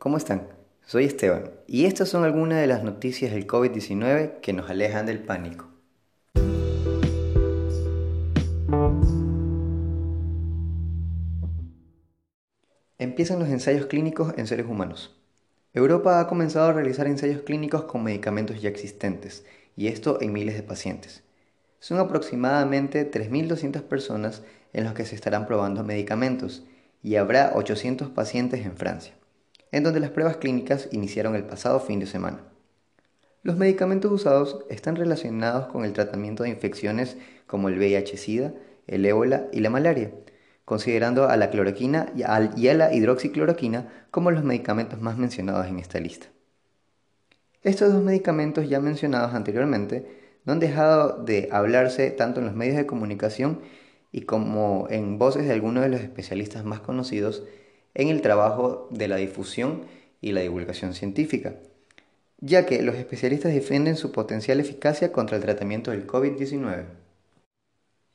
¿cómo están? Soy Esteban y estas son algunas de las noticias del COVID-19 que nos alejan del pánico. Empiezan los ensayos clínicos en seres humanos. Europa ha comenzado a realizar ensayos clínicos con medicamentos ya existentes, y esto en miles de pacientes. Son aproximadamente 3.200 personas en los que se estarán probando medicamentos, y habrá 800 pacientes en Francia, en donde las pruebas clínicas iniciaron el pasado fin de semana. Los medicamentos usados están relacionados con el tratamiento de infecciones como el VIH-Sida, el ébola y la malaria, considerando a la cloroquina y a la hidroxicloroquina como los medicamentos más mencionados en esta lista. Estos dos medicamentos ya mencionados anteriormente no han dejado de hablarse tanto en los medios de comunicación y como en voces de algunos de los especialistas más conocidos en el trabajo de la difusión y la divulgación científica, ya que los especialistas defienden su potencial eficacia contra el tratamiento del COVID-19.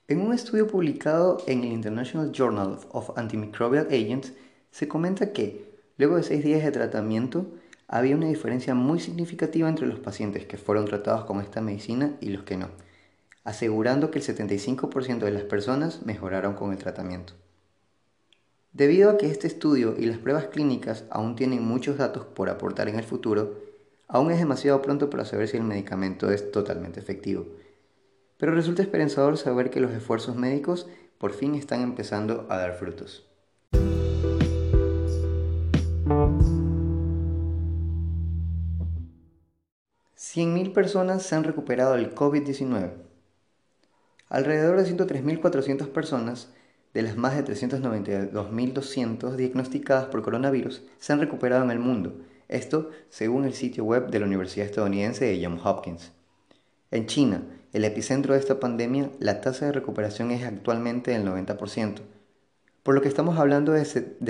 En un estudio publicado en el International Journal of Antimicrobial Agents, se comenta que, luego de seis días de tratamiento, había una diferencia muy significativa entre los pacientes que fueron tratados con esta medicina y los que no, asegurando que el 75% de las personas mejoraron con el tratamiento. Debido a que este estudio y las pruebas clínicas aún tienen muchos datos por aportar en el futuro, aún es demasiado pronto para saber si el medicamento es totalmente efectivo pero resulta esperanzador saber que los esfuerzos médicos por fin están empezando a dar frutos. mil personas se han recuperado del COVID-19. Alrededor de 103.400 personas de las más de 392.200 diagnosticadas por coronavirus se han recuperado en el mundo, esto según el sitio web de la Universidad Estadounidense de Johns Hopkins. En China, el epicentro de esta pandemia, la tasa de recuperación es actualmente del 90%, por lo que estamos hablando de,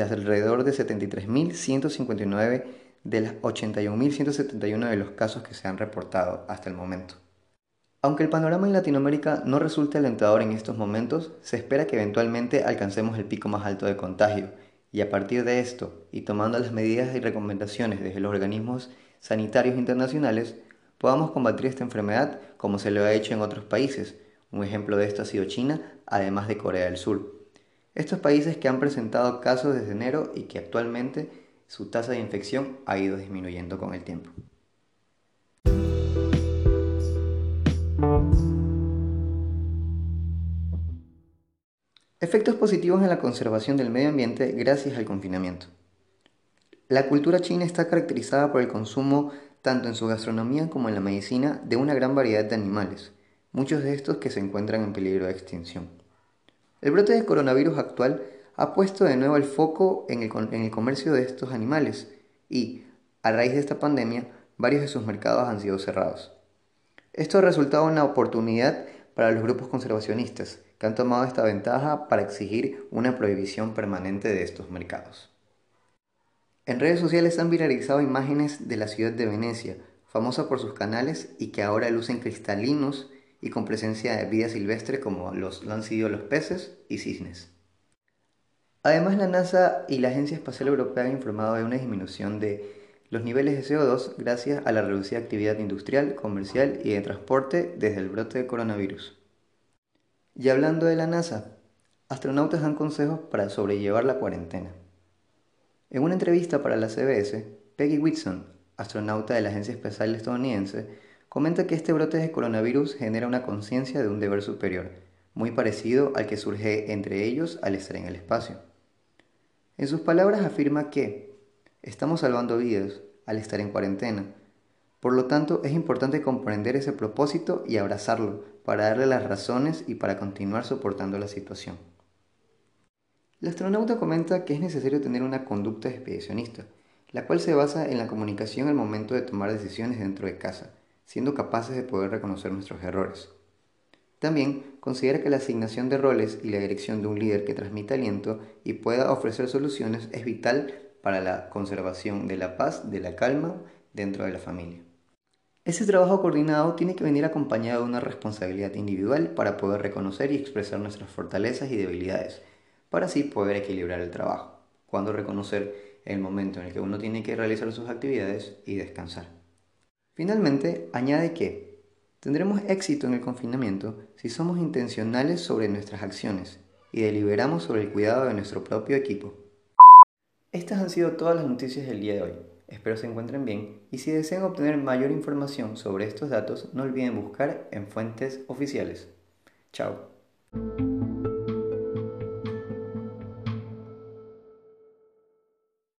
alrededor de 73.159 de las 81.171 de los casos que se han reportado hasta el momento. Aunque el panorama en Latinoamérica no resulte alentador en estos momentos, se espera que eventualmente alcancemos el pico más alto de contagio, y a partir de esto, y tomando las medidas y recomendaciones desde los organismos sanitarios internacionales, podamos combatir esta enfermedad como se lo ha hecho en otros países. Un ejemplo de esto ha sido China, además de Corea del Sur. Estos países que han presentado casos desde enero y que actualmente su tasa de infección ha ido disminuyendo con el tiempo. Efectos positivos en la conservación del medio ambiente gracias al confinamiento. La cultura china está caracterizada por el consumo tanto en su gastronomía como en la medicina, de una gran variedad de animales, muchos de estos que se encuentran en peligro de extinción. El brote de coronavirus actual ha puesto de nuevo el foco en el, comercio de estos animales y, a raíz de esta pandemia, varios de sus mercados han sido cerrados. Esto ha resultado una oportunidad para los grupos conservacionistas, que han tomado esta ventaja para exigir una prohibición permanente de estos mercados. En redes sociales han viralizado imágenes de la ciudad de Venecia, famosa por sus canales y que ahora lucen cristalinos y con presencia de vida silvestre como los, lo han sido los peces y cisnes. Además, la NASA y la Agencia Espacial Europea han informado de una disminución de los niveles de CO2 gracias a la reducida actividad industrial, comercial y de transporte desde el brote de coronavirus. Y hablando de la NASA, astronautas dan consejos para sobrellevar la cuarentena. En una entrevista para la CBS, Peggy Whitson, astronauta de la Agencia Espacial Estadounidense, comenta que este brote de coronavirus genera una conciencia de un deber superior, muy parecido al que surge entre ellos al estar en el espacio. En sus palabras afirma que estamos salvando vidas al estar en cuarentena, por lo tanto es importante comprender ese propósito y abrazarlo para darle las razones y para continuar soportando la situación. El astronauta comenta que es necesario tener una conducta expedicionista, la cual se basa en la comunicación al momento de tomar decisiones dentro de casa, siendo capaces de poder reconocer nuestros errores. También considera que la asignación de roles y la dirección de un líder que transmita aliento y pueda ofrecer soluciones es vital para la conservación de la paz, de la calma dentro de la familia. Ese trabajo coordinado tiene que venir acompañado de una responsabilidad individual para poder reconocer y expresar nuestras fortalezas y debilidades para así poder equilibrar el trabajo, cuando reconocer el momento en el que uno tiene que realizar sus actividades y descansar. Finalmente, añade que tendremos éxito en el confinamiento si somos intencionales sobre nuestras acciones y deliberamos sobre el cuidado de nuestro propio equipo. Estas han sido todas las noticias del día de hoy. Espero se encuentren bien y si desean obtener mayor información sobre estos datos no olviden buscar en fuentes oficiales. Chao.